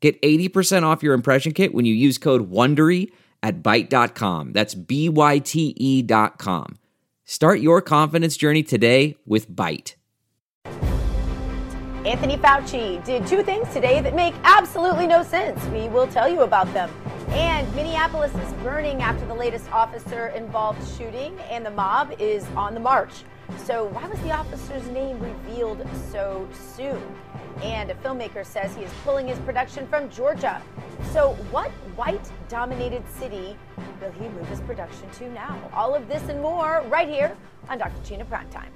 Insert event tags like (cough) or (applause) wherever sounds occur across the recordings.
Get 80% off your impression kit when you use code WONDERY at Byte.com. That's B-Y-T-E dot com. Start your confidence journey today with Byte. Anthony Fauci did two things today that make absolutely no sense. We will tell you about them. And Minneapolis is burning after the latest officer involved shooting, and the mob is on the march. So, why was the officer's name revealed so soon? And a filmmaker says he is pulling his production from Georgia. So, what white dominated city will he move his production to now? All of this and more right here on Dr. Gina Primetime.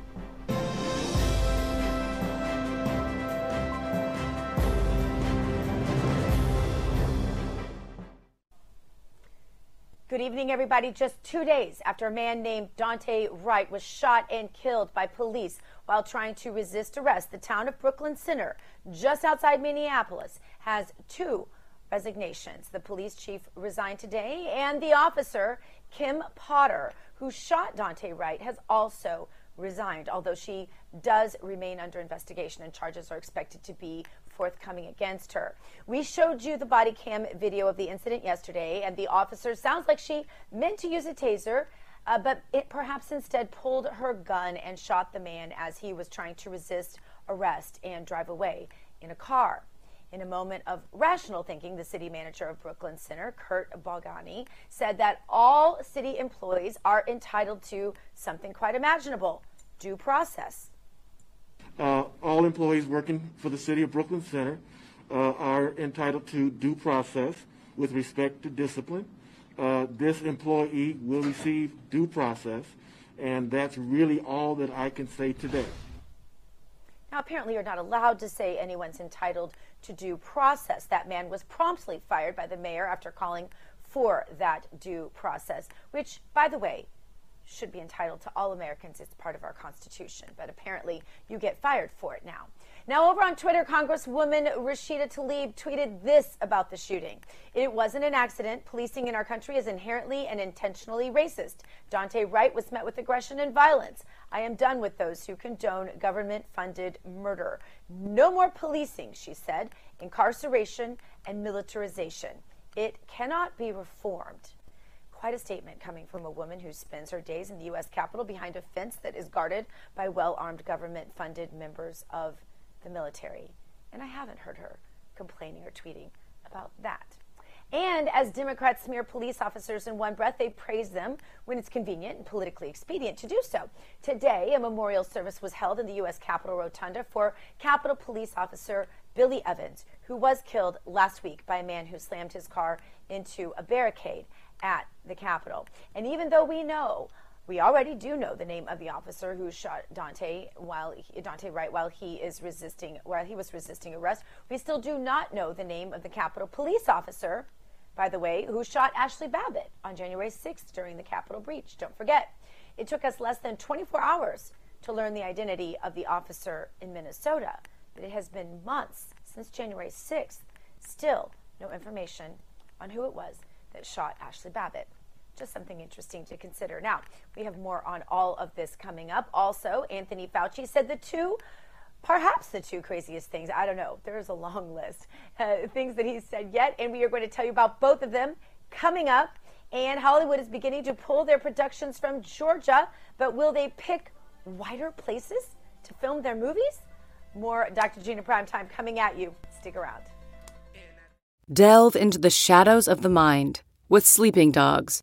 Good evening, everybody. Just two days after a man named Daunte Wright was shot and killed by police while trying to resist arrest, the town of Brooklyn Center, just outside Minneapolis, has two resignations. The police chief resigned today, and the officer, Kim Potter, who shot Daunte Wright, has also resigned, although she does remain under investigation and charges are expected to be forthcoming against her. We showed you the body cam video of the incident yesterday, and the officer sounds like she meant to use a taser. Uh, but it perhaps instead pulled her gun and shot the man as he was trying to resist arrest and drive away in a car. In a moment of rational thinking, the city manager of Brooklyn Center, Curt Boganey, said that all city employees are entitled to something quite imaginable due process. Uh, all employees working for the city of Brooklyn Center uh, are entitled to due process with respect to discipline. Uh, this employee will receive due process, and that's really all that I can say today. Now, apparently, you're not allowed to say anyone's entitled to due process. That man was promptly fired by the mayor after calling for that due process, which, by the way, should be entitled to all Americans. It's part of our Constitution. But apparently, you get fired for it now. Now, over on Twitter, Congresswoman Rashida Tlaib tweeted this about the shooting. It wasn't an accident. Policing in our country is inherently and intentionally racist. Daunte Wright was met with aggression and violence. I am done with those who condone government funded murder. No more policing, she said, incarceration and militarization. It cannot be reformed. Quite a statement coming from a woman who spends her days in the U.S. Capitol behind a fence that is guarded by well armed government funded members of the military. And I haven't heard her complaining or tweeting about that. And as Democrats smear police officers in one breath, they praise them when it's convenient and politically expedient to do so. Today, a memorial service was held in the U.S. Capitol Rotunda for Capitol Police Officer Billy Evans, who was killed last week by a man who slammed his car into a barricade at the Capitol. And even though we know, we already do know the name of the officer who shot Daunte while he, Daunte Wright while he is resisting while he was resisting arrest. We still do not know the name of the Capitol police officer, by the way, who shot Ashley Babbitt on January 6th during the Capitol breach. Don't forget, it took us less than 24 hours to learn the identity of the officer in Minnesota, but it has been months since January 6th. Still, no information on who it was that shot Ashley Babbitt. Just something interesting to consider. Now, we have more on all of this coming up. Also, Anthony Fauci said the two, perhaps the two craziest things, I don't know, there's a long list, (laughs) uh, things that he said yet, and we are going to tell you about both of them coming up. And Hollywood is beginning to pull their productions from Georgia, but will they pick wider places to film their movies? More Dr. Gina Primetime coming at you. Stick around. Delve into the shadows of the mind with Sleeping Dogs,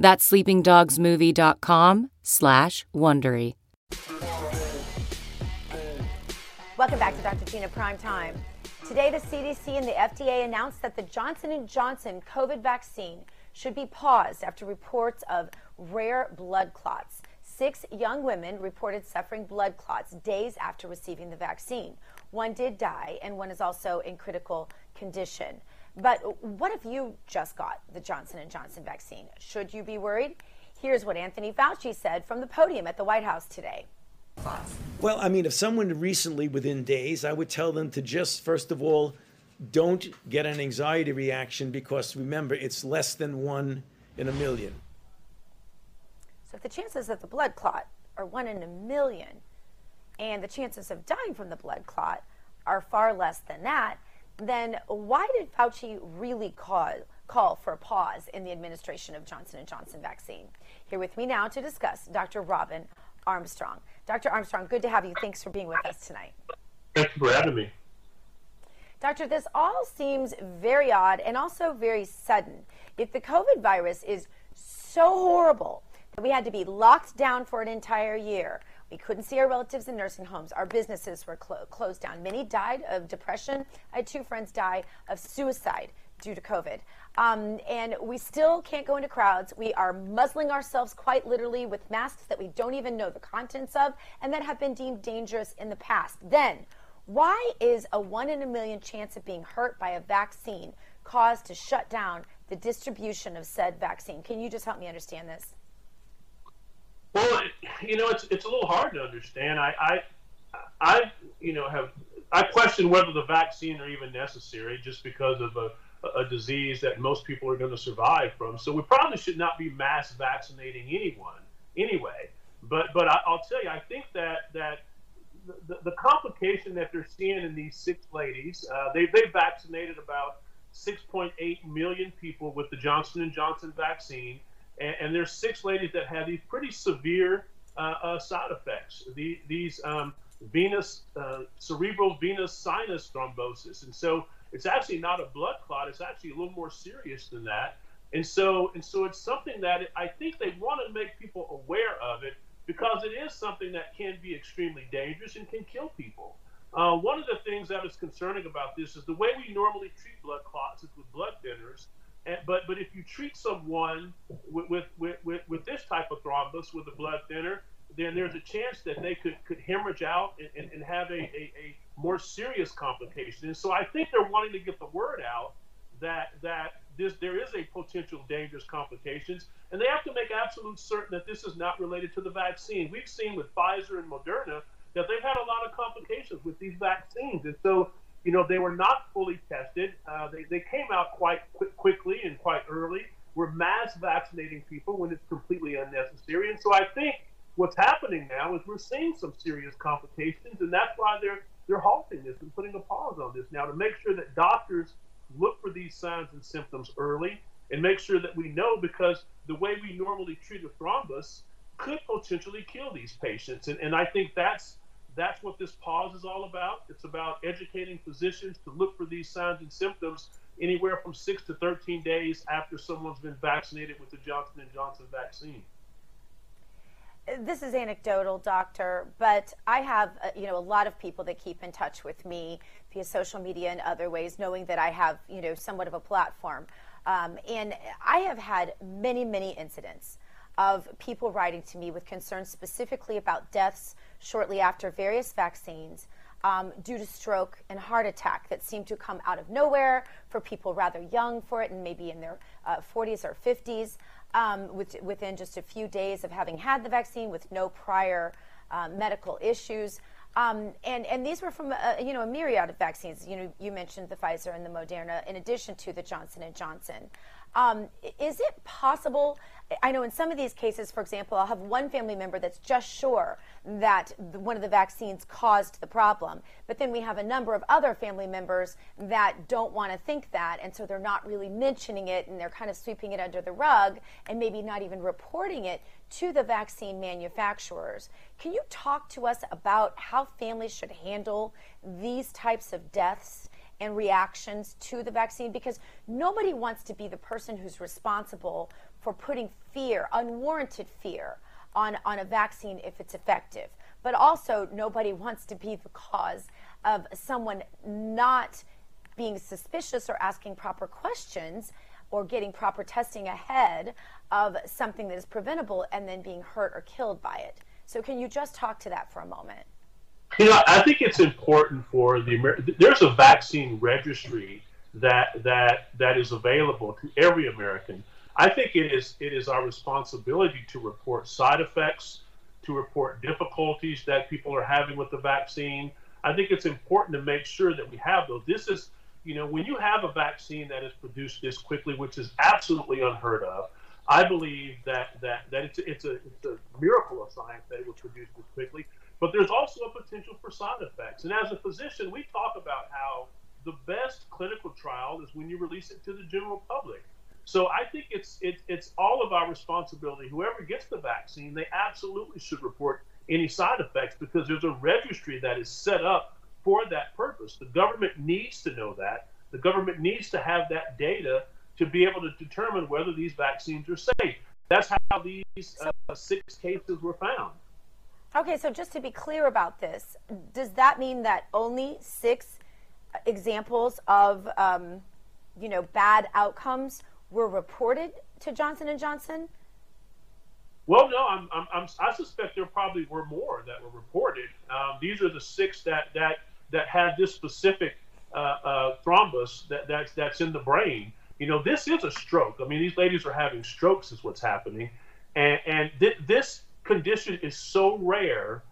That's sleepingdogsmovie.com slash Wondery. Welcome back to Dr. Gina Prime Time. Today, the CDC and the FDA announced that the Johnson & Johnson COVID vaccine should be paused after reports of rare blood clots. Six young women reported suffering blood clots days after receiving the vaccine. One did die, and one is also in critical condition. But what if you just got the Johnson & Johnson vaccine? Should you be worried? Here's what Anthony Fauci said from the podium at the White House today. Well, I mean, if someone recently within days, I would tell them to just, first of all, don't get an anxiety reaction because remember, it's less than one in a million. So if the chances of the blood clot are one in a million, and the chances of dying from the blood clot are far less than that, then why did Fauci really call, call for a pause in the administration of Johnson & Johnson vaccine? Here with me now to discuss, Dr. Robin Armstrong. Dr. Armstrong, good to have you. Thanks for being with us tonight. Thanks for having me. Doctor, this all seems very odd and also very sudden. If the COVID virus is so horrible that we had to be locked down for an entire year, we couldn't see our relatives in nursing homes. Our businesses were clo- closed down. Many died of depression. I had two friends die of suicide due to COVID. Um, and we still can't go into crowds. We are muzzling ourselves quite literally with masks that we don't even know the contents of and that have been deemed dangerous in the past. Then, why is a one in a million chance of being hurt by a vaccine caused to shut down the distribution of said vaccine? Can you just help me understand this? Well, you know, it's it's a little hard to understand. I, I, I you know, have I question whether the vaccine are even necessary just because of a, a disease that most people are going to survive from. So we probably should not be mass vaccinating anyone anyway. But but I, will tell you, I think that that the, the complication that they're seeing in these six ladies, uh, they they vaccinated about 6.8 million people with the Johnson and Johnson vaccine and, and there's six ladies that have these pretty severe uh, uh, side effects. The, these um, venous, uh, cerebral venous sinus thrombosis, and so it's actually not a blood clot. It's actually a little more serious than that. And so, and so, it's something that I think they want to make people aware of it because it is something that can be extremely dangerous and can kill people. Uh, one of the things that is concerning about this is the way we normally treat blood clots is with blood thinners. And, but but if you treat someone with, with, with, with, this type of thrombus with a blood thinner, then there's a chance that they could, could hemorrhage out and, and, and have a, a, a, more serious complication. And so I think they're wanting to get the word out that that this there is a potential dangerous complications, and they have to make absolute certain that this is not related to the vaccine. We've seen with Pfizer and Moderna that they've had a lot of complications with these vaccines, and so you know, they were not fully tested. Uh, they, they came out quite quick, quickly and quite early. We're mass vaccinating people when it's completely unnecessary. And so I think what's happening now is we're seeing some serious complications, and that's why they're they're halting this and putting a pause on this now to make sure that doctors look for these signs and symptoms early and make sure that we know because the way we normally treat a thrombus could potentially kill these patients. And, and I think that's that's what this pause is all about. It's about educating physicians to look for these signs and symptoms anywhere from six to 13 days after someone's been vaccinated with the Johnson and Johnson vaccine. This is anecdotal, doctor, but I have uh, you know a lot of people that keep in touch with me via social media and other ways, knowing that I have you know somewhat of a platform, um, and I have had many many incidents of people writing to me with concerns specifically about deaths shortly after various vaccines um, due to stroke and heart attack that seem to come out of nowhere for people rather young for it and maybe in their uh, 40s or 50s um, with, within just a few days of having had the vaccine with no prior uh, medical issues. Um, and, and these were from a, you know a myriad of vaccines. You know you mentioned the Pfizer and the Moderna, in addition to the Johnson and Johnson. Um, is it possible? I know in some of these cases, for example, I'll have one family member that's just sure that one of the vaccines caused the problem, but then we have a number of other family members that don't want to think that, and so they're not really mentioning it and they're kind of sweeping it under the rug and maybe not even reporting it to the vaccine manufacturers. Can you talk to us about how families should handle these types of deaths and reactions to the vaccine? Because nobody wants to be the person who's responsible for putting fear, unwarranted fear, on, on a vaccine if it's effective. But also, nobody wants to be the cause of someone not being suspicious or asking proper questions or getting proper testing ahead of something that is preventable and then being hurt or killed by it. So, can you just talk to that for a moment? You know, I think it's important for the Amer- there's a vaccine registry that that that is available to every American. I think it is it is our responsibility to report side effects, to report difficulties that people are having with the vaccine. I think it's important to make sure that we have those. This is, you know, when you have a vaccine that is produced this quickly, which is absolutely unheard of, I believe that that that it's it's a it's a miracle of science that it was produced this quickly. But there's also a potential for side effects. And as a physician, we talk about how the best clinical trial is when you release it to the general public. So I think it's it's it's all of our responsibility. Whoever gets the vaccine, they absolutely should report any side effects because there's a registry that is set up for that purpose. The government needs to know that. The government needs to have that data to be able to determine whether these vaccines are safe. That's how these uh, six cases were found. Okay, so just to be clear about this, does that mean that only six examples of, um, you know, bad outcomes were reported to Johnson and Johnson? Well, no, I'm, I'm, I'm, i suspect there probably were more that were reported. Um, these are the six that that that had this specific uh, uh, thrombus that that's that's in the brain. You know, this is a stroke. I mean, these ladies are having strokes, is what's happening, and and th- this condition is so rare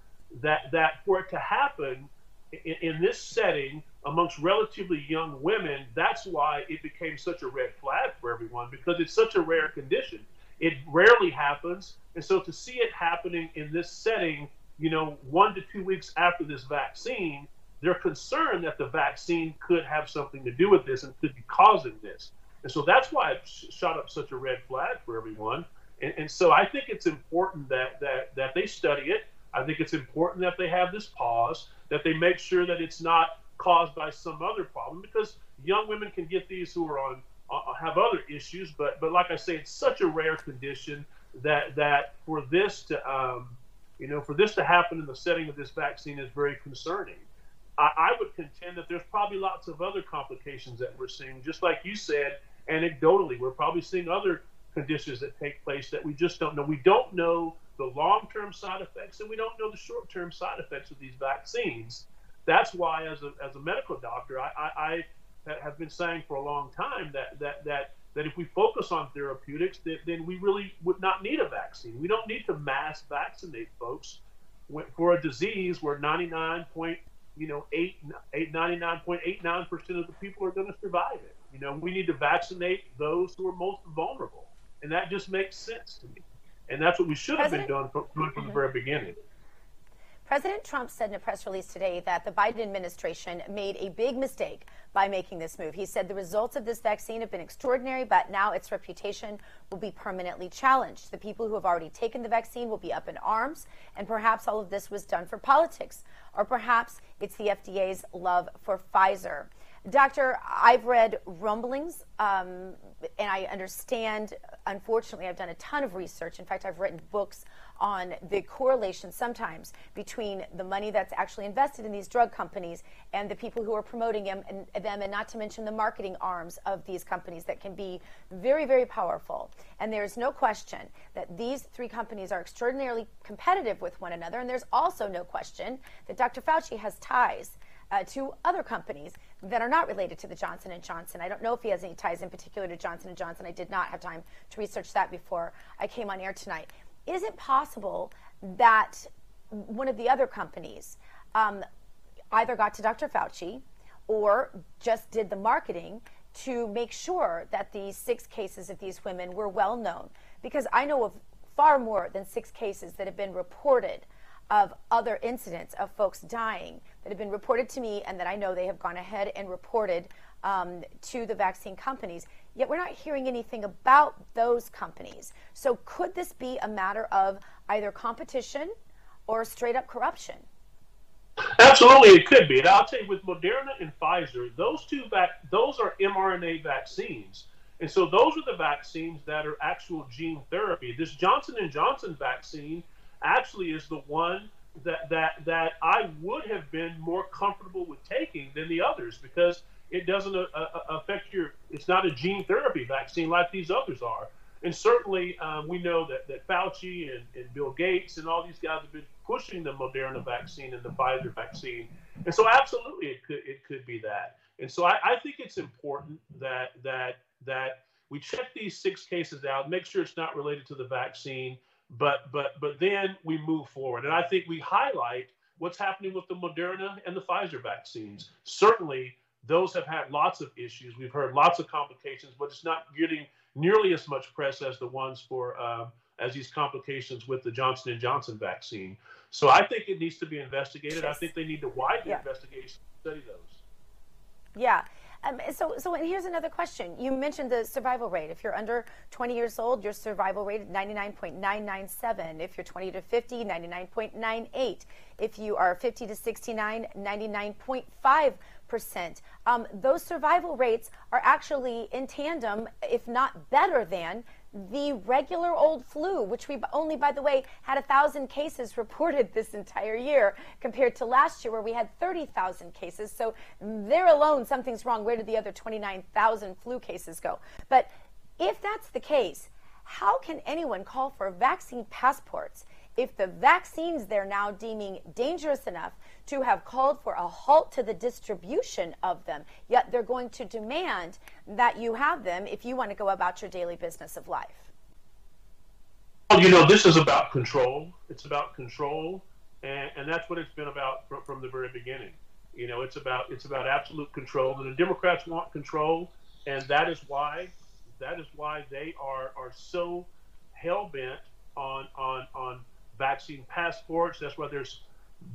that that for it to happen in, in, this setting amongst relatively young women, that's why it became such a red flag for everyone because it's such a rare condition. It rarely happens, and so to see it happening in this setting, you know, one to two weeks after this vaccine, they're concerned that the vaccine could have something to do with this and could be causing this. And so that's why it shot up such a red flag for everyone. And, and so I think it's important that, that, that they study it. I think it's important that they have this pause, that they make sure that it's not caused by some other problem because young women can get these who are on uh, have other issues, but but like I say, it's such a rare condition that that for this to um, you know for this to happen in the setting of this vaccine is very concerning. I, I would contend that there's probably lots of other complications that we're seeing, just like you said, anecdotally, we're probably seeing other conditions that take place that we just don't know. We don't know the long term side effects and we don't know the short term side effects of these vaccines. That's why, as a, as a medical doctor, I, I, I have been saying for a long time that, that, that, that if we focus on therapeutics, that, then we really would not need a vaccine. We don't need to mass vaccinate folks for a disease where 99 point, you know, 8, 8 99.89% of the people are going to survive it. You know, we need to vaccinate those who are most vulnerable. And that just makes sense to me. And that's what we should have been doing from, from the very mm-hmm. beginning. President Trump said in a press release today that the Biden administration made a big mistake by making this move. He said the results of this vaccine have been extraordinary, but now its reputation will be permanently challenged. The people who have already taken the vaccine will be up in arms, and perhaps all of this was done for politics, or perhaps it's the FDA's love for Pfizer. Doctor, I've read rumblings, um, and I understand. Unfortunately, I've done a ton of research. In fact, I've written books on the correlation sometimes between the money that's actually invested in these drug companies and the people who are promoting them, and, them, and not to mention the marketing arms of these companies that can be very, very powerful. And there's no question that these three companies are extraordinarily competitive with one another. And there's also no question that Dr. Fauci has ties uh, to other companies that are not related to the Johnson and Johnson. I don't know if he has any ties in particular to Johnson and Johnson. I did not have time to research that before I came on air tonight. Is it possible that one of the other companies um, either got to Dr. Fauci or just did the marketing to make sure that these six cases of these women were well known? Because I know of far more than six cases that have been reported of other incidents of folks dying that have been reported to me and that I know they have gone ahead and reported um, to the vaccine companies. Yet we're not hearing anything about those companies. So could this be a matter of either competition or straight up corruption? Absolutely, it could be. And I'll tell you, with Moderna and Pfizer, those two vac- those are mRNA vaccines, and so those are the vaccines that are actual gene therapy. This Johnson and Johnson vaccine actually is the one that that that I would have been more comfortable with taking than the others because it doesn't uh, uh, affect your. It's not a gene therapy vaccine like these others are. And certainly, um, we know that, that Fauci and, and Bill Gates and all these guys have been pushing the Moderna vaccine and the Pfizer vaccine. And so, absolutely, it could it could be that. And so, I, I think it's important that that that we check these six cases out, make sure it's not related to the vaccine, but but but then we move forward. And I think we highlight what's happening with the Moderna and the Pfizer vaccines. Certainly, those have had lots of issues. We've heard lots of complications, but it's not getting nearly as much press as the ones for uh, as these complications with the Johnson and Johnson vaccine. So I think it needs to be investigated. Yes. I think they need to widen yeah. investigation study those. Yeah. Um, so, so and here's another question. You mentioned the survival rate. If you're under 20 years old, your survival rate is 99.997. If you're 20 to 50, 99.98. If you are 50 to 69, 99.5 percent. Um, those survival rates are actually in tandem, if not better than, the regular old flu, which we only, by the way, had a thousand cases (laughs) reported this entire year compared to last year where we had 30,000 cases. So there alone, something's wrong. Where did the other 29,000 flu cases go? But if that's the case, how can anyone call for vaccine passports if the vaccines they're now deeming dangerous enough to have called for a halt to the distribution of them, yet they're going to demand that you have them if you want to go about your daily business of life. Well, you know, this is about control. It's about control, and, and that's what it's been about from, from the very beginning. You know, it's about it's about absolute control, and the Democrats want control, and that is why that is why they are are so hell bent on on on vaccine passports. That's why there's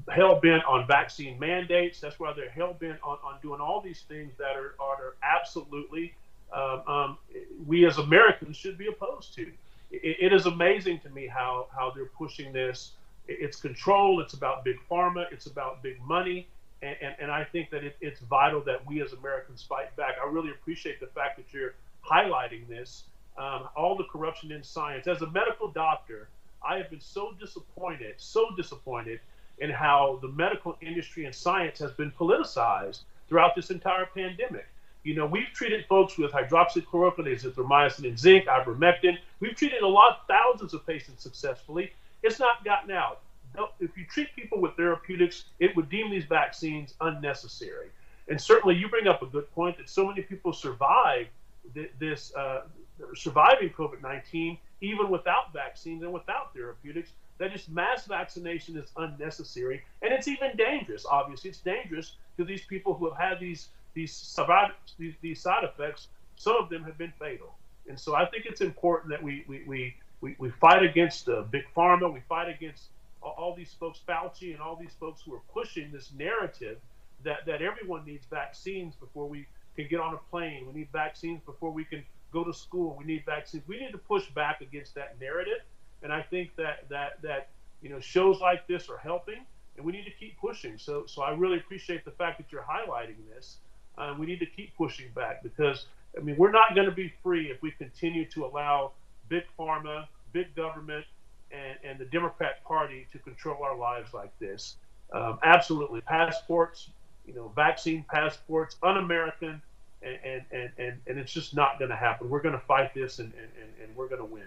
hell bent on vaccine mandates. That's why they're hell bent on, on doing all these things that are, are absolutely um, um, we as Americans should be opposed to. It, it is amazing to me how how they're pushing this. It's control. It's about big pharma. It's about big money. And, and, and I think that it, it's vital that we as Americans fight back. I really appreciate the fact that you're highlighting this. Um, all the corruption in science. As a medical doctor, I have been so disappointed, so disappointed in how the medical industry and science has been politicized throughout this entire pandemic. You know, we've treated folks with hydroxychloroquine, azithromycin, and zinc, ivermectin. We've treated a lot, thousands of patients successfully. It's not gotten out. If you treat people with therapeutics, it would deem these vaccines unnecessary. And certainly, you bring up a good point that so many people survive this, uh, surviving COVID 19 even without vaccines and without therapeutics that just mass vaccination is unnecessary and it's even dangerous. Obviously, it's dangerous to these people who have had these these these, these side effects. Some of them have been fatal, and so I think it's important that we we, we, we, we fight against uh, big pharma. We fight against all, all these folks, Fauci, and all these folks who are pushing this narrative that that everyone needs vaccines before we can get on a plane. We need vaccines before we can go to school. We need vaccines. We need to push back against that narrative and I think that that that you know shows like this are helping, and we need to keep pushing. So so I really appreciate the fact that you're highlighting this. Uh, we need to keep pushing back because I mean we're not going to be free if we continue to allow big pharma, big government, and, and the Democrat Party to control our lives like this. Um, absolutely, passports, you know, vaccine passports, un-American, and and, and, and, and it's just not going to happen. We're going to fight this, and, and, and we're going to win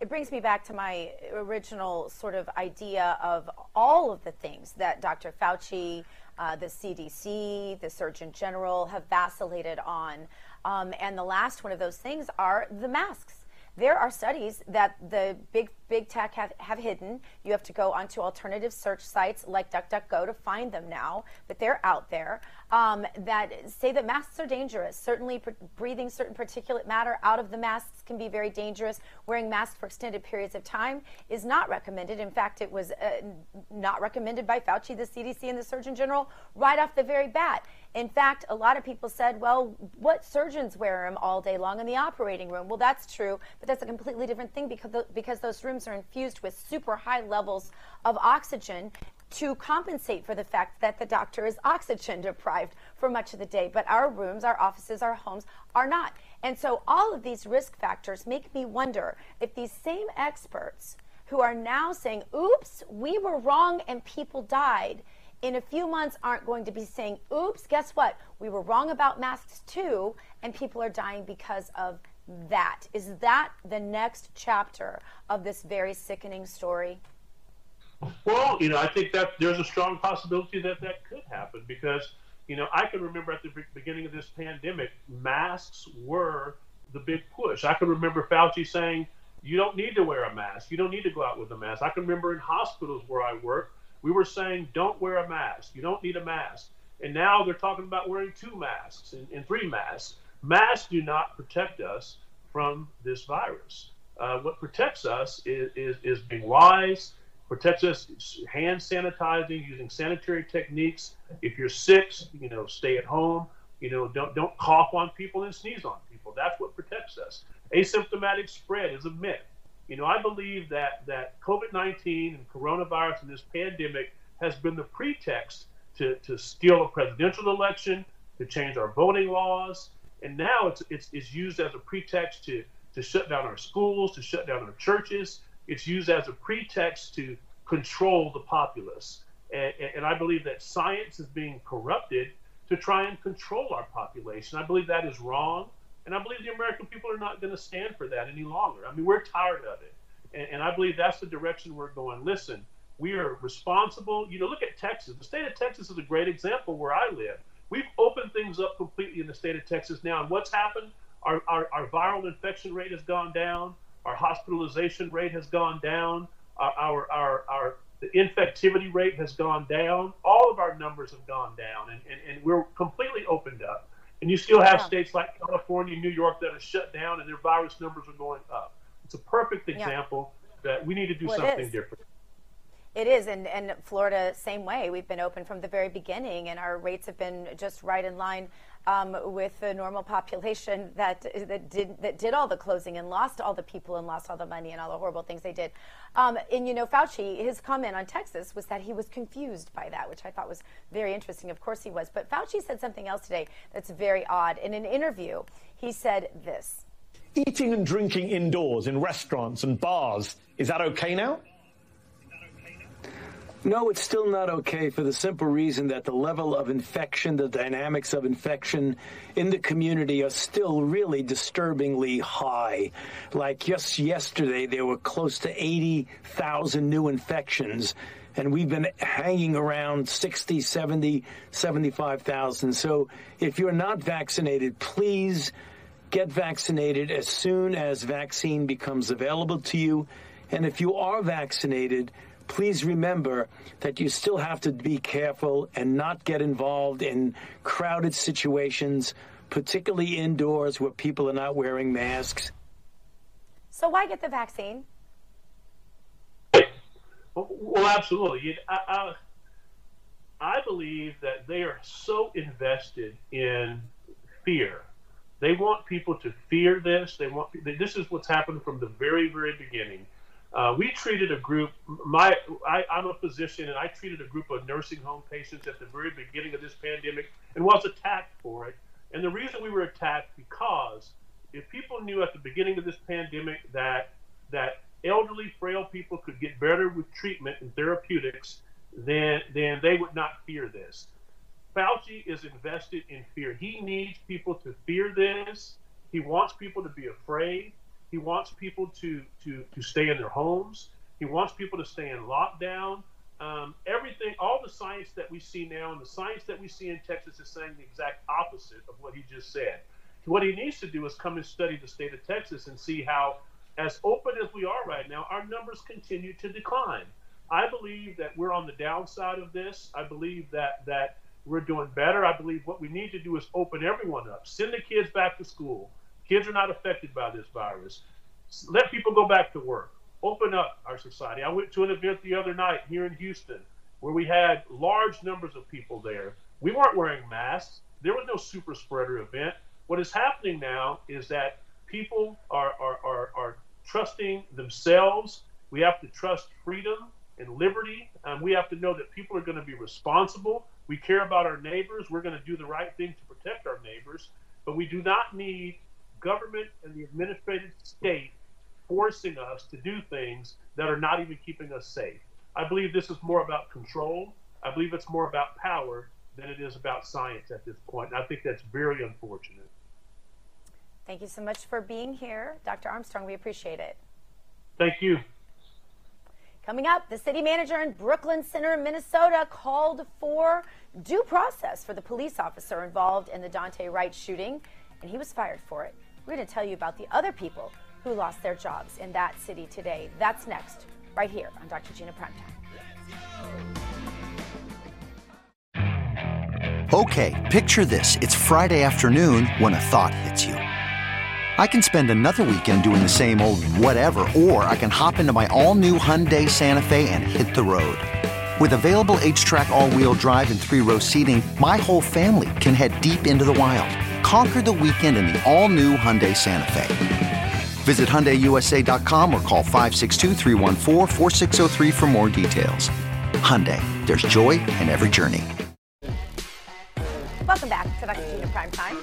it brings me back to my original sort of idea of all of the things that Dr. Fauci, uh, the CDC, the Surgeon General have vacillated on. Um, and the last one of those things are the masks. There are studies that the big big tech have, have hidden. You have to go onto alternative search sites like DuckDuckGo to find them now, but they're out there um, that say that masks are dangerous. Certainly, breathing certain particulate matter out of the masks can be very dangerous. Wearing masks for extended periods of time is not recommended. In fact, it was uh, not recommended by Fauci, the CDC, and the Surgeon General right off the very bat. In fact, a lot of people said, well, what surgeons wear them all day long in the operating room? Well, that's true, but that's a completely different thing because, the, because those rooms are infused with super high levels of oxygen to compensate for the fact that the doctor is oxygen deprived for much of the day, but our rooms, our offices, our homes are not. And so all of these risk factors make me wonder if these same experts who are now saying, oops, we were wrong and people died, in a few months aren't going to be saying, oops, guess what? We were wrong about masks too, and people are dying because of that. Is that the next chapter of this very sickening story? Well, you know, I think that there's a strong possibility that that could happen because, you know, I can remember at the beginning of this pandemic, masks were the big push. I can remember Fauci saying, you don't need to wear a mask. You don't need to go out with a mask. I can remember in hospitals where I work, we were saying, don't wear a mask. You don't need a mask. And now they're talking about wearing two masks and, and three masks. Masks do not protect us from this virus. Uh, what protects us is, is, is being wise, protects us hand sanitizing, using sanitary techniques. If you're sick, you know, stay at home. You know, don't don't cough on people and sneeze on people. That's what protects us. Asymptomatic spread is a myth. You know, I believe that that COVID-19 and coronavirus and this pandemic has been the pretext to, to steal a presidential election, to change our voting laws, and now it's, it's, it's used as a pretext to, to shut down our schools, to shut down our churches, it's used as a pretext to control the populace. And, and I believe that science is being corrupted to try and control our population. I believe that is wrong. And I believe the American people are not going to stand for that any longer. I mean, we're tired of it. And, and, I believe that's the direction we're going. Listen, we are responsible. You know, look at Texas. The state of Texas is a great example where I live. We've opened things up completely in the state of Texas now. And what's happened? Our, our, our viral infection rate has gone down. Our hospitalization rate has gone down. Our, our, our, our the infectivity rate has gone down. All of our numbers have gone down, and, and, and we're completely opened up. And you still have yeah. states like California, New York that are shut down, and their virus numbers are going up. It's a perfect example yeah. that we need to do well, something different. It is, and, and Florida, same way. We've been open from the very beginning, and our rates have been just right in line um, with the normal population that that did that did all the closing and lost all the people and lost all the money and all the horrible things they did. Um, and you know, Fauci, his comment on Texas was that he was confused by that, which I thought was very interesting. Of course, he was. But Fauci said something else today that's very odd. In an interview, he said this. Eating and drinking indoors in restaurants and bars, is that okay now? No, it's still not okay for the simple reason that the level of infection, the dynamics of infection in the community are still really disturbingly high. Like just yesterday, there were close to 80,000 new infections, and we've been hanging around 60, 70, 75,000. So if you're not vaccinated, please get vaccinated as soon as vaccine becomes available to you. And if you are vaccinated, please remember that you still have to be careful and not get involved in crowded situations, particularly indoors where people are not wearing masks. So, why get the vaccine? Well, absolutely. I, I, I believe that they are so invested in fear. They want people to fear this. They want this is what's happened from the very, very beginning uh, we treated a group. My, I, am a physician, and I treated a group of nursing home patients at the very beginning of this pandemic, and was attacked for it. And the reason we were attacked because if people knew at the beginning of this pandemic that that elderly, frail people could get better with treatment and therapeutics, then then they would not fear this. Fauci is invested in fear. He needs people to fear this. He wants people to be afraid. He wants people to, to, to stay in their homes. He wants people to stay in lockdown. Um, everything, all the science that we see now and the science that we see in Texas is saying the exact opposite of what he just said. What he needs to do is come and study the state of Texas and see how, as open as we are right now, our numbers continue to decline. I believe that we're on the downside of this. I believe that that we're doing better. I believe what we need to do is open everyone up, send the kids back to school, Kids are not affected by this virus. Let people go back to work. Open up our society. I went to an event the other night here in Houston where we had large numbers of people there. We weren't wearing masks. There was no super spreader event. What is happening now is that people are, are, are, are trusting themselves. We have to trust freedom and liberty. Um, we have to know that people are going to be responsible. We care about our neighbors. We're going to do the right thing to protect our neighbors. But we do not need government and the administrative state forcing us to do things that are not even keeping us safe. I believe this is more about control. I believe it's more about power than it is about science at this point. And I think that's very unfortunate. Thank you so much for being here, Dr. Armstrong. We appreciate it. Thank you. Coming up, the city manager in Brooklyn Center, Minnesota, called for due process for the police officer involved in the Daunte Wright shooting, and he was fired for it. We're going to tell you about the other people who lost their jobs in that city today. That's next, right here on Dr. Gina Primetime. Okay, picture this. It's Friday afternoon when a thought hits you. I can spend another weekend doing the same old whatever, or I can hop into my all new Hyundai Santa Fe and hit the road. With available HTRAC, all wheel drive, and three row seating, my whole family can head deep into the wild. Conquer the weekend in the all new Hyundai Santa Fe. Visit HyundaiUSA.com or call 562 for more details. Hyundai, there's joy in every journey. Welcome back to. Gina Prime Time.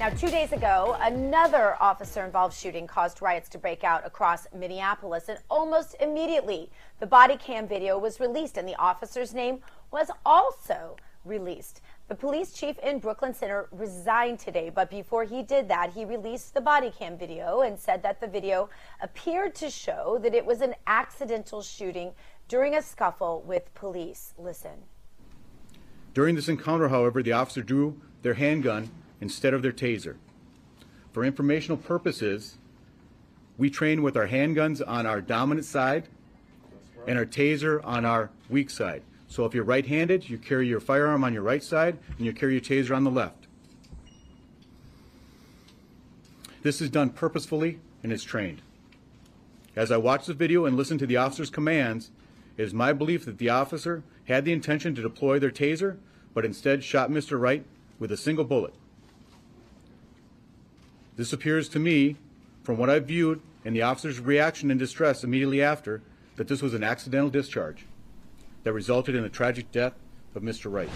Now, two days ago, another officer-involved shooting caused riots to break out across Minneapolis, and almost immediately, the body cam video was released, and the officer's name was also released. The police chief in Brooklyn Center resigned today, but before he did that, he released the body cam video and said that the video appeared to show that it was an accidental shooting during a scuffle with police. Listen. During this encounter, however, the officer drew their handgun instead of their taser. For informational purposes, we train with our handguns on our dominant side and our taser on our weak side. So if you're right-handed, you carry your firearm on your right side and you carry your taser on the left. This is done purposefully and is trained. As I watch the video and listen to the officer's commands, it is my belief that the officer had the intention to deploy their taser, but instead shot Mr. Wright with a single bullet. This appears to me, from what I've viewed and the officer's reaction and distress immediately after, that this was an accidental discharge that resulted in the tragic death of Mr. Wright.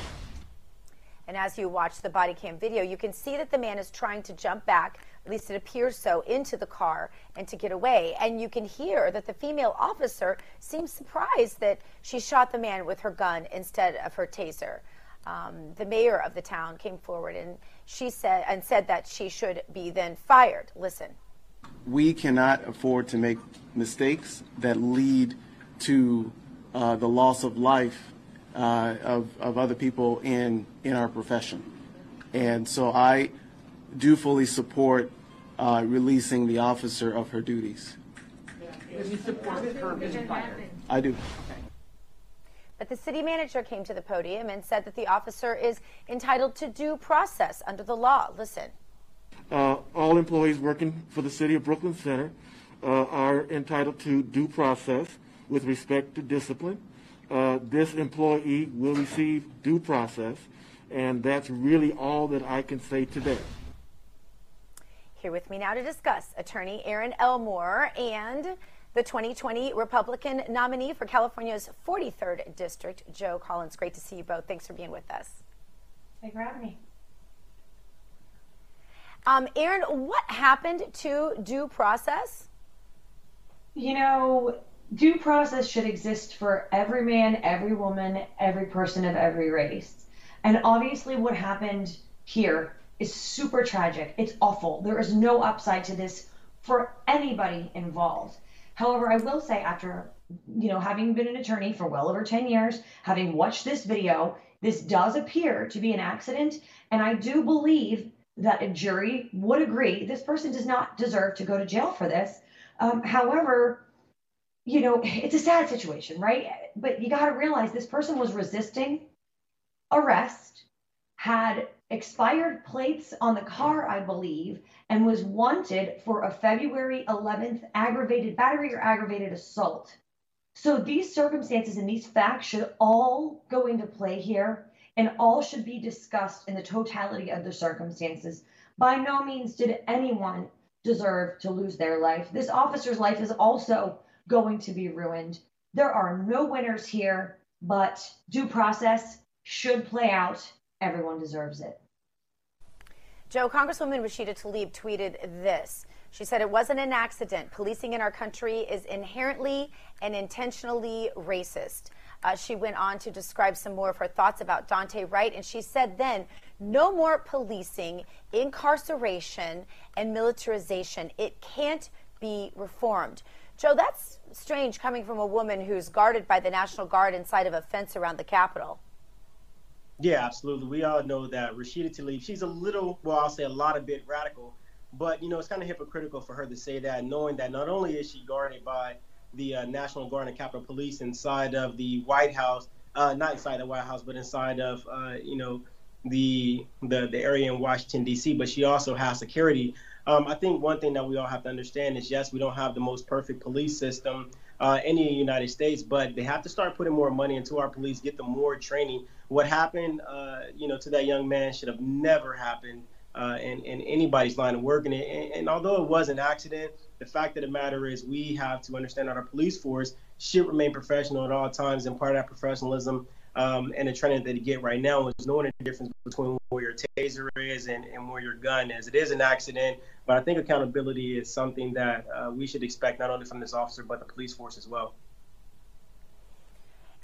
And as you watch the body cam video, you can see that the man is trying to jump back, at least it appears so, into the car and to get away. And you can hear that the female officer seems surprised that she shot the man with her gun instead of her taser. Um, the mayor of the town came forward and she said and said that she should be then fired. Listen. We cannot afford to make mistakes that lead to uh, the loss of life uh, of, of other people in, in our profession. And so I do fully support uh, releasing the officer of her duties. Does he support her being fired? I do. But the city manager came to the podium and said that the officer is entitled to due process under the law. Listen. Uh, all employees working for the city of Brooklyn Center uh, are entitled to due process with respect to discipline. Uh, this employee will receive due process, and that's really all that I can say today. Here with me now to discuss attorney Aaron Elmore and the 2020 Republican nominee for California's 43rd District, Joe Collins. Great to see you both. Thanks for being with us. Thanks for having me. Um, Aaron, what happened to due process? You know, due process should exist for every man, every woman, every person of every race. And obviously, what happened here is super tragic. It's awful. There is no upside to this for anybody involved. However, I will say, after you know, having been an attorney for well over 10 years, having watched this video, this does appear to be an accident. And I do believe that a jury would agree this person does not deserve to go to jail for this. Um, however, you know, it's a sad situation, right? But you got to realize this person was resisting arrest, had expired plates on the car, I believe, and was wanted for a February 11th aggravated battery or aggravated assault. So these circumstances and these facts should all go into play here and all should be discussed in the totality of the circumstances. By no means did anyone deserve to lose their life. This officer's life is also going to be ruined. there are no winners here, but due process should play out. Everyone deserves it. Joe, Congresswoman Rashida Tlaib tweeted this. She said it wasn't an accident. Policing in our country is inherently and intentionally racist. Uh, she went on to describe some more of her thoughts about Daunte Wright, and she said then, no more policing, incarceration, and militarization. It can't be reformed. Joe, that's strange coming from a woman who's guarded by the National Guard inside of a fence around the Capitol. Yeah, absolutely. We all know that Rashida Tlaib, she's a little, well, I'll say a lot of bit radical, but, you know, it's kind of hypocritical for her to say that, knowing that not only is she guarded by the uh, National Guard and Capitol Police inside of the White House, uh, not inside the White House, but inside of, uh, you know, the, the the area in Washington D.C. But she also has security. Um, I think one thing that we all have to understand is yes, we don't have the most perfect police system uh, in the United States, but they have to start putting more money into our police, get them more training. What happened, uh, you know, to that young man should have never happened uh, in, in anybody's line of work. And, and, and although it was an accident, the fact of the matter is we have to understand that our police force should remain professional at all times, and part of that professionalism um, and the training that they get right now is knowing the difference between where your taser is and, and where your gun is. It is an accident, but I think accountability is something that uh, we should expect not only from this officer but the police force as well.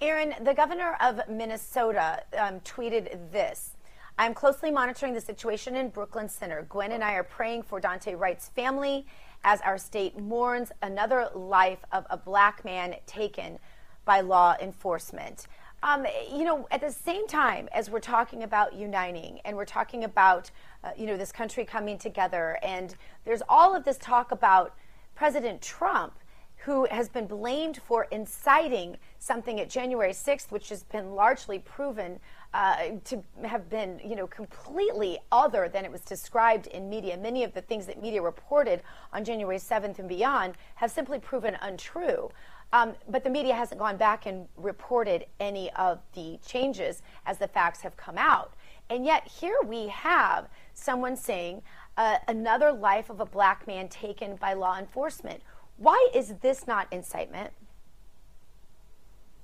Erin, the governor of Minnesota um, tweeted this. I'm closely monitoring the situation in Brooklyn Center. Gwen and I are praying for Daunte Wright's family as our state mourns another life of a black man taken by law enforcement. Um, you know, at the same time as we're talking about uniting and we're talking about, uh, you know, this country coming together, and there's all of this talk about President Trump, who has been blamed for inciting something at January 6th, which has been largely proven uh, to have been, you know, completely other than it was described in media. Many of the things that media reported on January 7th and beyond have simply proven untrue. Um, but the media hasn't gone back and reported any of the changes as the facts have come out. And yet, here we have someone saying uh, another life of a black man taken by law enforcement. Why is this not incitement?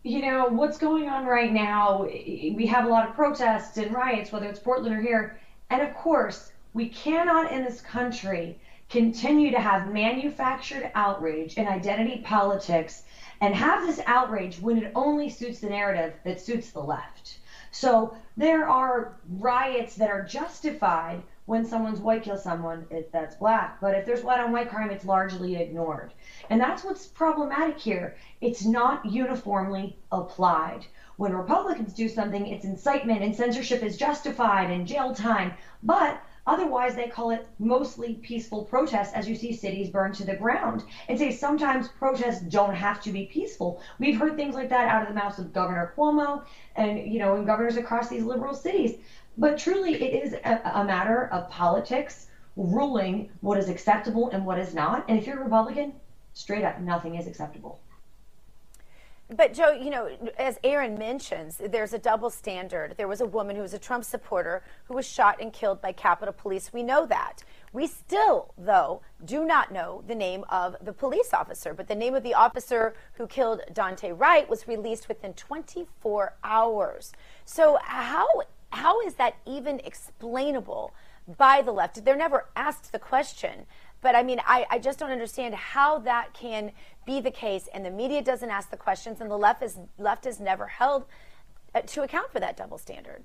You know, what's going on right now, we have a lot of protests and riots, whether it's Portland or here. And of course, we cannot in this country continue to have manufactured outrage and identity politics and have this outrage when it only suits the narrative that suits the left. So there are riots that are justified when someone's white kills someone, if that's black. But if there's white on white crime, it's largely ignored. And that's what's problematic here. It's not uniformly applied. When Republicans do something, it's incitement and censorship is justified and jail time. But Otherwise, they call it mostly peaceful protests as you see cities burn to the ground and say sometimes protests don't have to be peaceful. We've heard things like that out of the mouths of Governor Cuomo and, you know, and governors across these liberal cities. But truly, it is a, a matter of politics ruling what is acceptable and what is not. And if you're a Republican, straight up, nothing is acceptable. But Joe, you know, as Erin mentions, there's a double standard. There was a woman who was a Trump supporter who was shot and killed by Capitol Police. We know that. We still, though, do not know the name of the police officer, but the name of the officer who killed Daunte Wright was released within 24 hours. So how how is that even explainable by the left? They're never asked the question. But I mean, I, I just don't understand how that can be the case, and the media doesn't ask the questions, and the left is left is never held uh, to account for that double standard.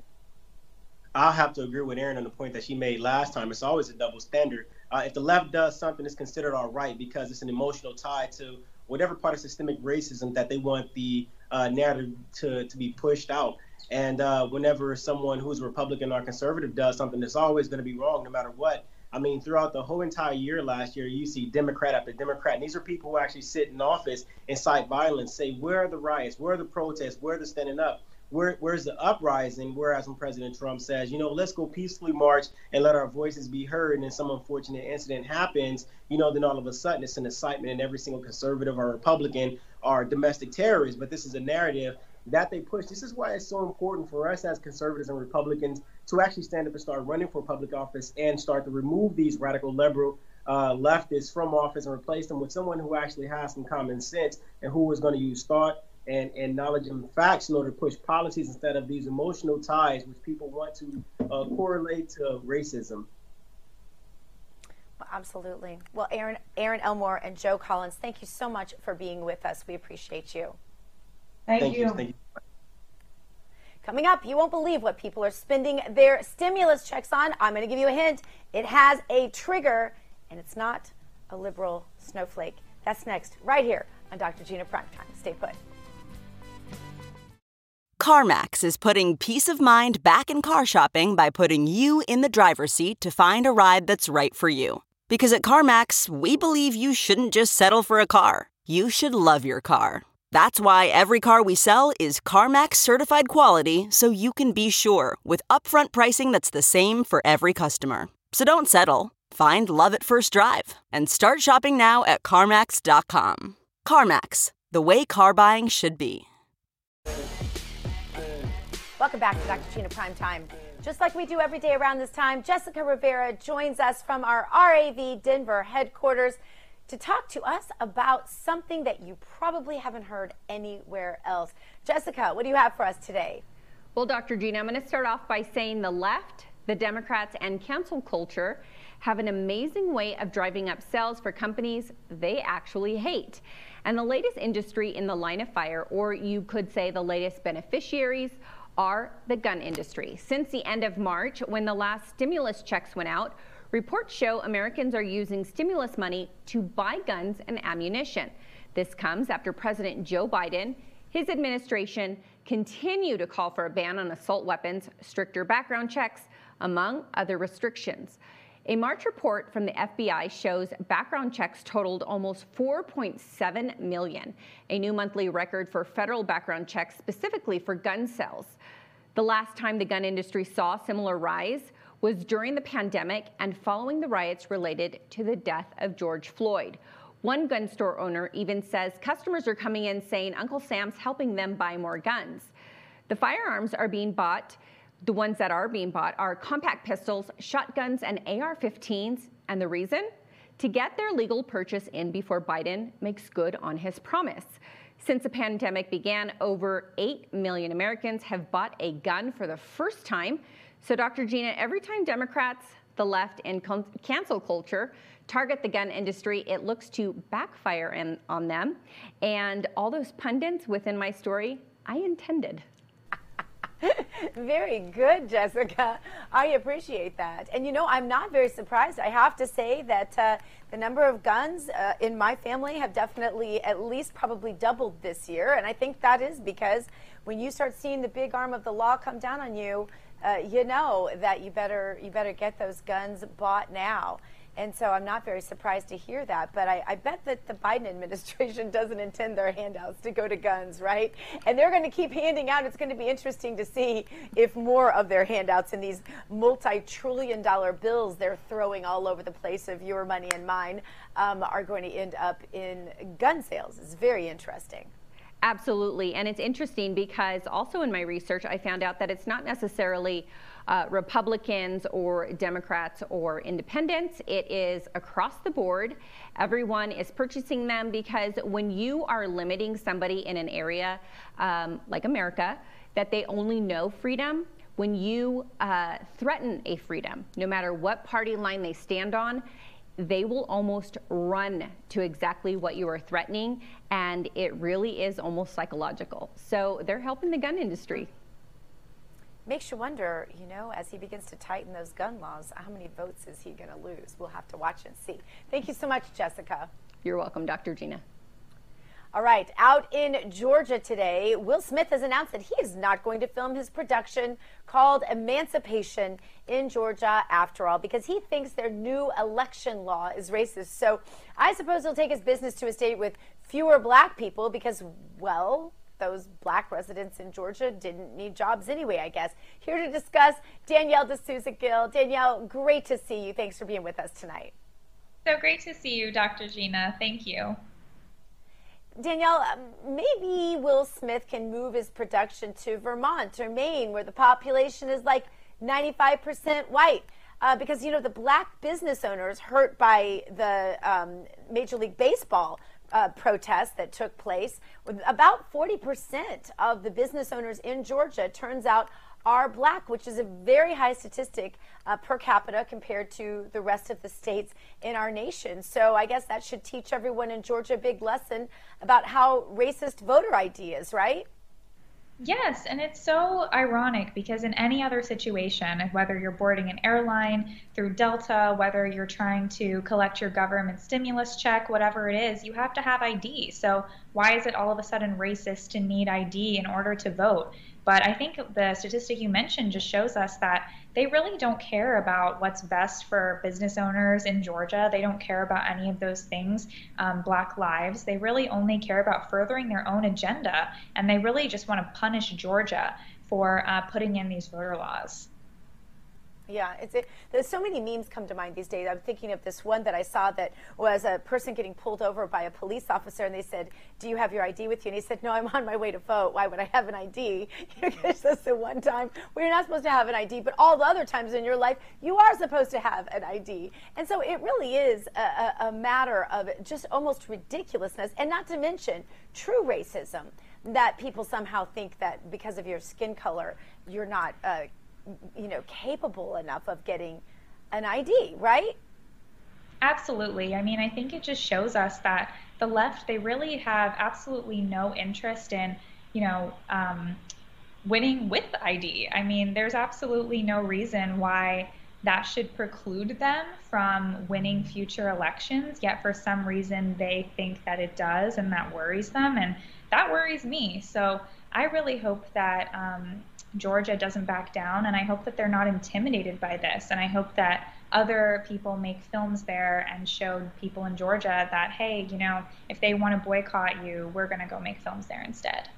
I'll have to agree with Erin on the point that she made last time. It's always a double standard. Uh, if the left does something, it's considered all right because it's an emotional tie to whatever part of systemic racism that they want the uh, narrative to, to be pushed out. And uh, whenever someone who's Republican or conservative does something, it's always going to be wrong no matter what. I mean, throughout the whole entire year last year, you see Democrat after Democrat. And these are people who actually sit in office, incite violence, say, where are the riots? Where are the protests? Where are the standing up? Where, where's the uprising? Whereas when President Trump says, you know, let's go peacefully march and let our voices be heard, and then some unfortunate incident happens, you know, then all of a sudden it's an incitement, and every single conservative or Republican are domestic terrorists. But this is a narrative that they push. This is why it's so important for us as conservatives and Republicans to actually stand up and start running for public office and start to remove these radical liberal uh, leftists from office and replace them with someone who actually has some common sense and who is going to use thought and, and knowledge and facts in order to push policies instead of these emotional ties which people want to uh, correlate to racism. Well, absolutely. Well, Erin, Erin Elmore and Joe Collins, thank you so much for being with us. We appreciate you. Thank, Thank you. you. Thank you. Coming up, you won't believe what people are spending their stimulus checks on. I'm going to give you a hint. It has a trigger, and it's not a liberal snowflake. That's next, right here on Dr. Gina Primetime. Stay put. CarMax is putting peace of mind back in car shopping by putting you in the driver's seat to find a ride that's right for you. Because at CarMax, we believe you shouldn't just settle for a car, you should love your car. That's why every car we sell is CarMax certified quality so you can be sure with upfront pricing that's the same for every customer. So don't settle. Find love at first drive and start shopping now at CarMax.com. CarMax, the way car buying should be. Welcome back to Dr. Gina Prime Time. Just like we do every day around this time, Jessica Rivera joins us from our RAV Denver headquarters to talk to us about something that you probably haven't heard anywhere else. Jessica, what do you have for us today? Well, Dr. Gina, I'm going to start off by saying the left, the Democrats, and cancel culture have an amazing way of driving up sales for companies they actually hate. And the latest industry in the line of fire, or you could say the latest beneficiaries, are the gun industry. Since the end of March, when the last stimulus checks went out, reports show Americans are using stimulus money to buy guns and ammunition. This comes after President Joe Biden, his administration, continue to call for a ban on assault weapons, stricter background checks, among other restrictions. A March report from the FBI shows background checks totaled almost 4.7 million, a new monthly record for federal background checks specifically for gun sales. The last time the gun industry saw a similar rise was during the pandemic and following the riots related to the death of George Floyd. One gun store owner even says customers are coming in saying Uncle Sam's helping them buy more guns. The firearms are being bought the ones that are being bought are compact pistols, shotguns, and AR 15s. And the reason? To get their legal purchase in before Biden makes good on his promise. Since the pandemic began, over 8 million Americans have bought a gun for the first time. So, Dr. Gina, every time Democrats, the left, and cancel culture target the gun industry, it looks to backfire in, on them. And all those pundits within my story, I intended. (laughs) Very good, Jessica. I appreciate that. And you know, I'm not very surprised. I have to say that uh, the number of guns uh, in my family have definitely at least probably doubled this year. And I think that is because when you start seeing the big arm of the law come down on you, uh, you know that you better you better get those guns bought now. And so I'm not very surprised to hear that. But I, I, bet that the Biden (laughs) administration doesn't intend their handouts to go to guns, right? And they're going to keep handing out. It's going to be interesting to see if more of their handouts in these multi trillion dollar bills they're throwing all over the place of your money and mine um, are going to end up in gun sales. It's very interesting. Absolutely. And it's interesting because also in my research, I found out that it's not necessarily uh, Republicans or Democrats or independents. It is across the board. Everyone is purchasing them because when you are limiting somebody in an area um, like America, that they only know freedom, when you uh, threaten a freedom, no matter what party line they stand on, they will almost run to exactly what you are threatening, and it really is almost psychological. So they're helping the gun industry makes you wonder, you know, as he begins to tighten those gun laws, how many votes is he going to lose? We'll have to watch and see. Thank you so much, Jessica. You're welcome, Dr. Gina. All right, out in Georgia today, Will Smith has announced that he is not going to film his production called Emancipation in Georgia after all because he thinks their new election law is racist. So I suppose he'll take his business to a state with fewer black people because, well, those black residents in Georgia didn't need jobs anyway, I guess. Here to discuss Danielle D'Souza Gill. Danielle, great to see you. Thanks for being with us tonight. So great to see you, Dr. Gina. Thank you. Danielle, um, maybe Will Smith can move his production to Vermont or Maine, where the population is like 95% white. Uh, because, you know, the black business owners hurt by the um, Major League Baseball uh, protests that took place. About 40% of the business owners in Georgia, turns out, are black, which is a very high statistic uh, per capita compared to the rest of the states in our nation. So I guess that should teach everyone in Georgia a big lesson about how racist voter ID is, right? Yes, and it's so ironic because in any other situation, whether you're boarding an airline through Delta, whether you're trying to collect your government stimulus check, whatever it is, you have to have ID. So why is it all of a sudden racist to need ID in order to vote? But I think the statistic you mentioned just shows us that they really don't care about what's best for business owners in Georgia. They don't care about any of those things, um, Black lives. They really only care about furthering their own agenda, and they really just want to punish Georgia for uh, putting in these voter laws. Yeah, it's it, there's so many memes come to mind these days. I'm thinking of this one that I saw that was a person getting pulled over by a police officer, and they said, "Do you have your ID with you?" And he said, "No, I'm on my way to vote. Why would I have an ID?" Because that's the one time where you're not supposed to have an ID, but all the other times in your life you are supposed to have an ID. And so it really is a, a, a matter of just almost ridiculousness, and not to mention true racism that people somehow think that because of your skin color you're not. Uh, you know, capable enough of getting an ID, right? Absolutely. I mean, I think it just shows us that the left, they really have absolutely no interest in, you know, um, winning with ID. I mean, there's absolutely no reason why that should preclude them from winning future elections, yet for some reason they think that it does, and that worries them, and that worries me. So I really hope that um, Georgia doesn't back down. And I hope that they're not intimidated by this. And I hope that other people make films there and show people in Georgia that, hey, you know, if they want to boycott you, we're going to go make films there instead.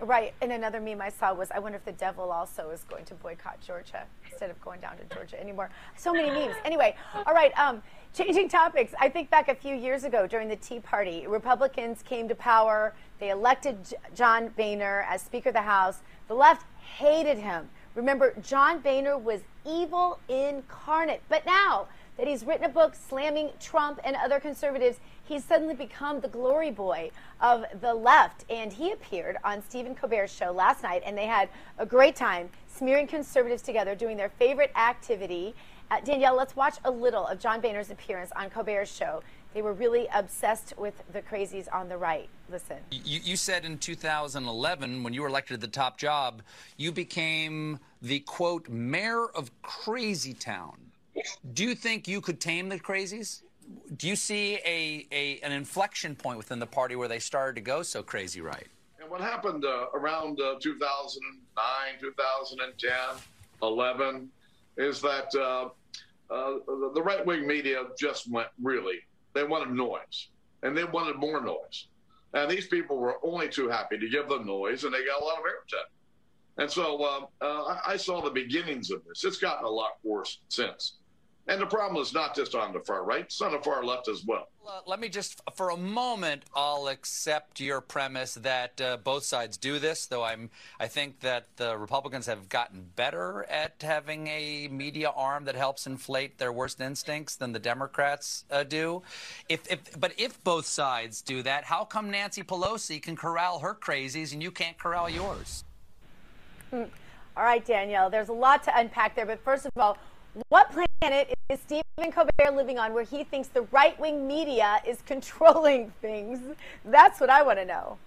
Right. And another meme I saw was I wonder if the devil also is going to boycott Georgia instead of going down to Georgia anymore. So many memes. Anyway, all right. Um, changing topics. I think back a few years ago during the Tea Party, Republicans came to power. They elected John Boehner as Speaker of the House. The left hated him. Remember, John Boehner was evil incarnate. But now that he's written a book slamming Trump and other conservatives, he's suddenly become the glory boy of the left. And he appeared on Stephen Colbert's show last night, and they had a great time smearing conservatives together, doing their favorite activity. Uh, Danielle, let's watch a little of John Boehner's appearance on Colbert's show. They were really obsessed with the crazies on the right. Listen. You, you said in 2011, when you were elected to the top job, you became the quote, mayor of Crazy Town. Do you think you could tame the crazies? Do you see a, a an inflection point within the party where they started to go so crazy right? And what happened uh, around uh, 2009, 2010, 11 is that uh, uh the right wing media just went really they wanted noise, and they wanted more noise. And these people were only too happy to give them noise, and they got a lot of airtime. And so uh, uh, I saw the beginnings of this. It's gotten a lot worse since. And the problem is not just on the far right, it's on the far left as well. Let me just, for a moment, I'll accept your premise that uh, both sides do this, though I'm, I think that the Republicans have gotten better at having a media arm that helps inflate their worst instincts than the Democrats uh, do. If, if, but if both sides do that, how come Nancy Pelosi can corral her crazies and you can't corral yours? Hmm. All right, Danielle, there's a lot to unpack there, but first of all, what planet is Stephen Colbert living on where he thinks the right wing media is (laughs) controlling things? That's what I want to know.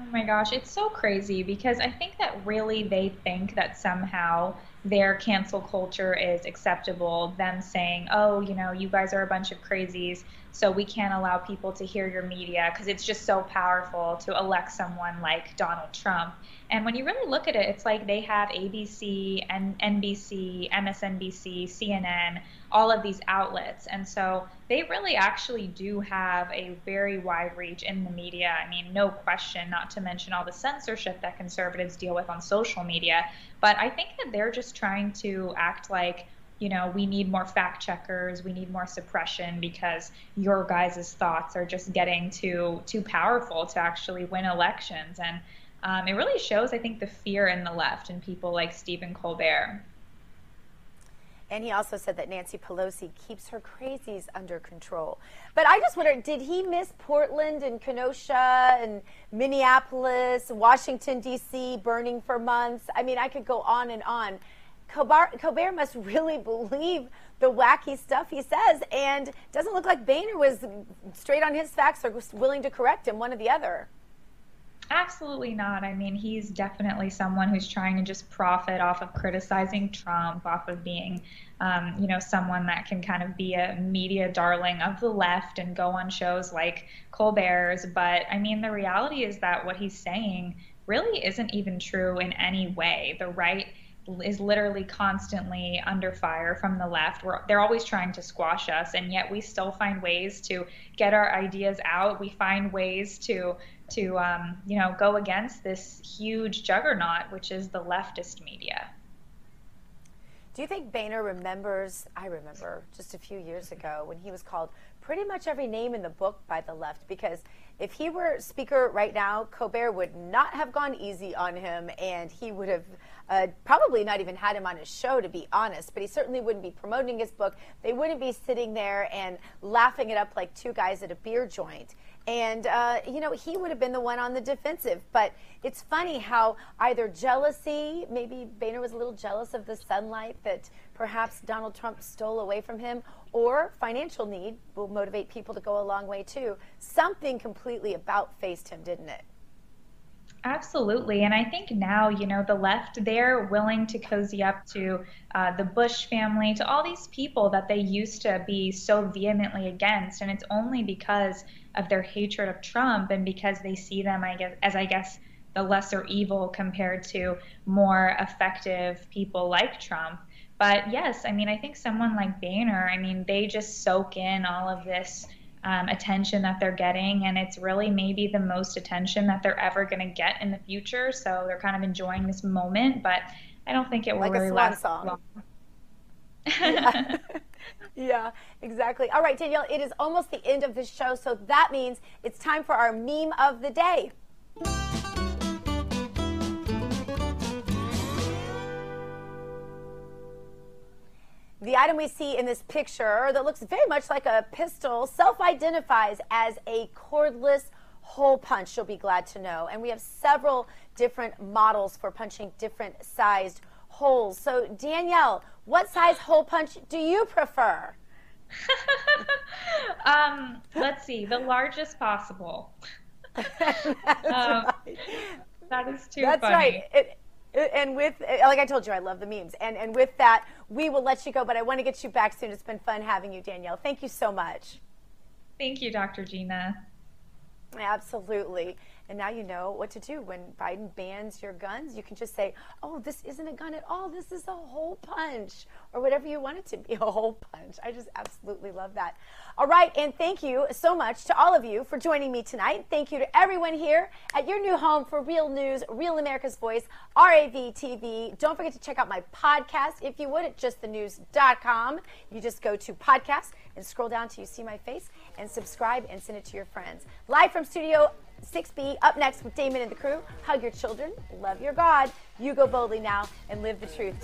Oh my gosh, it's so crazy because I think that really they think that somehow their cancel culture is acceptable. Them saying, oh, you know, you guys are a bunch of crazies, so we can't allow people to hear your media because it's just so powerful to elect someone like Donald Trump. And when you really look at it, it's like they have ABC, and NBC, MSNBC, CNN, all of these outlets. And so they really actually do have a very wide reach in the media. I mean, no question, not to mention all the censorship that conservatives deal with on social media. But I think that they're just trying to act like, you know, we need more fact checkers, we need more suppression because your guys' thoughts are just getting too too powerful to actually win elections. And um, it really shows, I think, the fear in the left and people like Stephen Colbert. And he also said that Nancy Pelosi keeps her crazies under control. But I just wonder did he miss Portland and Kenosha and Minneapolis, Washington, D.C., burning for months? I mean, I could go on and on. Colbert, Colbert must really believe the wacky stuff he says, and doesn't look like Boehner was straight on his facts or willing to correct him, one or the other. Absolutely not. I mean, he's definitely someone who's trying to just profit off of criticizing Trump, off of being, um, you know, someone that can kind of be a media darling of the left and go on shows like Colbert's. But I mean, the reality is that what he's saying really isn't even true in any way. The right is literally constantly under fire from the left. We're, they're always trying to squash us, and yet we still find ways to get our ideas out. We find ways to to um, you know go against this huge juggernaut, which is the leftist media. Do you think Boehner remembers? I remember just a few years ago when he was called pretty much every name in the book by the left because if he were speaker right now, Colbert would not have gone easy on him and he would have uh, probably not even had him on his show, to be honest, but he certainly wouldn't be promoting his book. They wouldn't be sitting there and laughing it up like two guys at a beer joint. And, uh, you know, he would have been the one on the defensive. But it's funny how either jealousy, maybe Boehner was a little jealous of the sunlight that perhaps Donald Trump stole away from him, or financial need will motivate people to go a long way too. Something completely about faced him, didn't it? Absolutely. And I think now, you know, the left, they're willing to cozy up to uh, the Bush family, to all these people that they used to be so vehemently against. And it's only because of their hatred of Trump and because they see them, I guess, as I guess, the lesser evil compared to more effective people like Trump. But yes, I mean, I think someone like Boehner, I mean, they just soak in all of this um, attention that they're getting, and it's really maybe the most attention that they're ever going to get in the future. So they're kind of enjoying this moment, but I don't think it will like really last song. long. yeah. (laughs) yeah, exactly. All right, Danielle, it is almost the end of the show, so that means it's time for our meme of the day. The item we see in this picture that looks very much like a pistol self identifies as a cordless hole punch, you'll be glad to know. And we have several different models for punching different sized holes. So, Danielle, what size hole punch do you prefer? (laughs) um, let's see, the largest possible. (laughs) um, that is too That's funny. right. It, Uh, and with uh, like I told you, I love the memes. And and with that, we will let you go. But I want to get you back soon. It's been fun having you, Danielle. Thank you so much. Thank you, Dr. Gina. Absolutely. And now you know what to do when Biden bans your guns. You can just say, oh, this isn't a gun at all. This is a hole punch, or whatever you want it to be (laughs) a hole punch. I just absolutely love that. All right. And thank you so much to all of you for joining me tonight. Thank you to everyone here at your new home for Real News, Real America's Voice, RAV TV. Don't forget to check out my podcast, if you would, at justthenews.com. You just go to podcast and scroll down till you see my face and subscribe and send it to your friends. Live from Studio 6B up next with Damon and the crew. Hug your children, love your God. You go boldly now and live the truth.